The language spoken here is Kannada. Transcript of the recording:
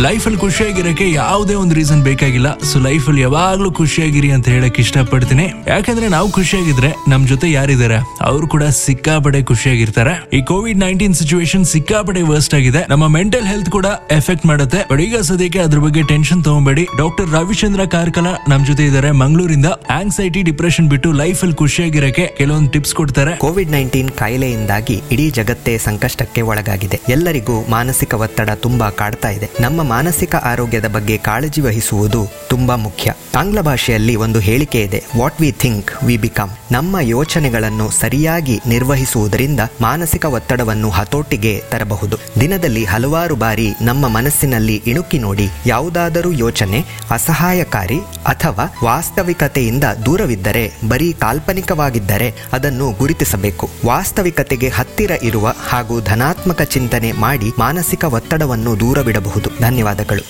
ಲೈಫ್ ಅಲ್ಲಿ ಖುಷಿಯಾಗಿರಕ್ಕೆ ಯಾವುದೇ ಒಂದು ರೀಸನ್ ಬೇಕಾಗಿಲ್ಲ. ಸೊ ಲೈಫ್ ಅಲ್ಲಿ ಯಾವಾಗ್ಲೂ ಖುಷಿಯಾಗಿರಿ ಅಂತ ಹೇಳಕ್ ಇಷ್ಟಪಡ್ತೀನಿ. ಯಾಕಂದ್ರೆ ನಾವು ಖುಷಿಯಾಗಿದ್ರೆ ನಮ್ ಜೊತೆ ಯಾರಿದ್ದಾರೆ? ಅವ್ರು ಕೂಡ ಸಿಕ್ಕಾಪಡೆ ಖುಷಿಯಾಗಿರ್ತಾರೆ. ಈ ಕೋವಿಡ್ ನೈನ್ಟೀನ್ ಸಿಚುವೇಶನ್ ಸಿಕ್ಕಾಪಡೆ ವರ್ಸ್ಟ್ ಆಗಿದೆ. ನಮ್ಮ ಮೆಂಟಲ್ ಹೆಲ್ತ್ ಕೂಡ ಎಫೆಕ್ಟ್ ಮಾಡುತ್ತೆ. ಬಟ್ ಈಗ ಸದ್ಯಕ್ಕೆ ಅದ್ರ ಬಗ್ಗೆ ಟೆನ್ಷನ್ ತಗೊಂಬೇಡಿ. ಡಾಕ್ಟರ್ ರವಿಚಂದ್ರ ಕಾರ್ಕಲ ನಮ್ ಜೊತೆ ಇದ್ದಾರೆ ಮಂಗಳೂರಿಂದ. ಆಂಗ್ಸೈಟಿ ಡಿಪ್ರೆಷನ್ ಬಿಟ್ಟು ಲೈಫ್ ಅಲ್ಲಿ ಖುಷಿಯಾಗಿರಕ್ಕೆ ಕೆಲವೊಂದು ಟಿಪ್ಸ್ ಕೊಡ್ತಾರೆ. ಕೋವಿಡ್ ನೈನ್ಟೀನ್ ಕಾಯಿಲೆಯಿಂದಾಗಿ ಇಡೀ ಜಗತ್ತೇ ಸಂಕಷ್ಟಕ್ಕೆ ಒಳಗಾಗಿದೆ. ಎಲ್ಲರಿಗೂ ಮಾನಸಿಕ ಒತ್ತಡ ತುಂಬಾ ಕಾಡ್ತಾ ಇದೆ. ನಮ್ಮ ಮಾನಸಿಕ ಆರೋಗ್ಯದ ಬಗ್ಗೆ ಕಾಳಜಿ ವಹಿಸುವುದು ತುಂಬಾ ಮುಖ್ಯ. ಆಂಗ್ಲ ಭಾಷೆಯಲ್ಲಿ ಒಂದು ಹೇಳಿಕೆ ಇದೆ what we think we become ನಮ್ಮ ಯೋಚನೆಗಳನ್ನು ಸರಿಯಾಗಿ ನಿರ್ವಹಿಸುವುದರಿಂದ ಮಾನಸಿಕ ಒತ್ತಡವನ್ನು ಹತೋಟಿಗೆ ತರಬಹುದು. ದಿನದಲ್ಲಿ ಹಲವಾರು ಬಾರಿ ನಮ್ಮ ಮನಸ್ಸಿನಲ್ಲಿ ಇಣುಕಿ ನೋಡಿ, ಯಾವುದಾದರೂ ಯೋಚನೆ ಅಸಹಾಯಕಾರಿ ಅಥವಾ ವಾಸ್ತವಿಕತೆಯಿಂದ ದೂರವಿದ್ದರೆ, ಬರೀ ಕಾಲ್ಪನಿಕವಾಗಿದ್ದರೆ ಅದನ್ನು ಗುರುತಿಸಬೇಕು. ವಾಸ್ತವಿಕತೆಗೆ ಹತ್ತಿರ ಇರುವ ಹಾಗೂ ಧನಾತ್ಮಕ ಚಿಂತನೆ ಮಾಡಿ ಮಾನಸಿಕ ಒತ್ತಡವನ್ನು ದೂರವಿಡಬಹುದು. ಧನ್ಯವಾದಗಳು.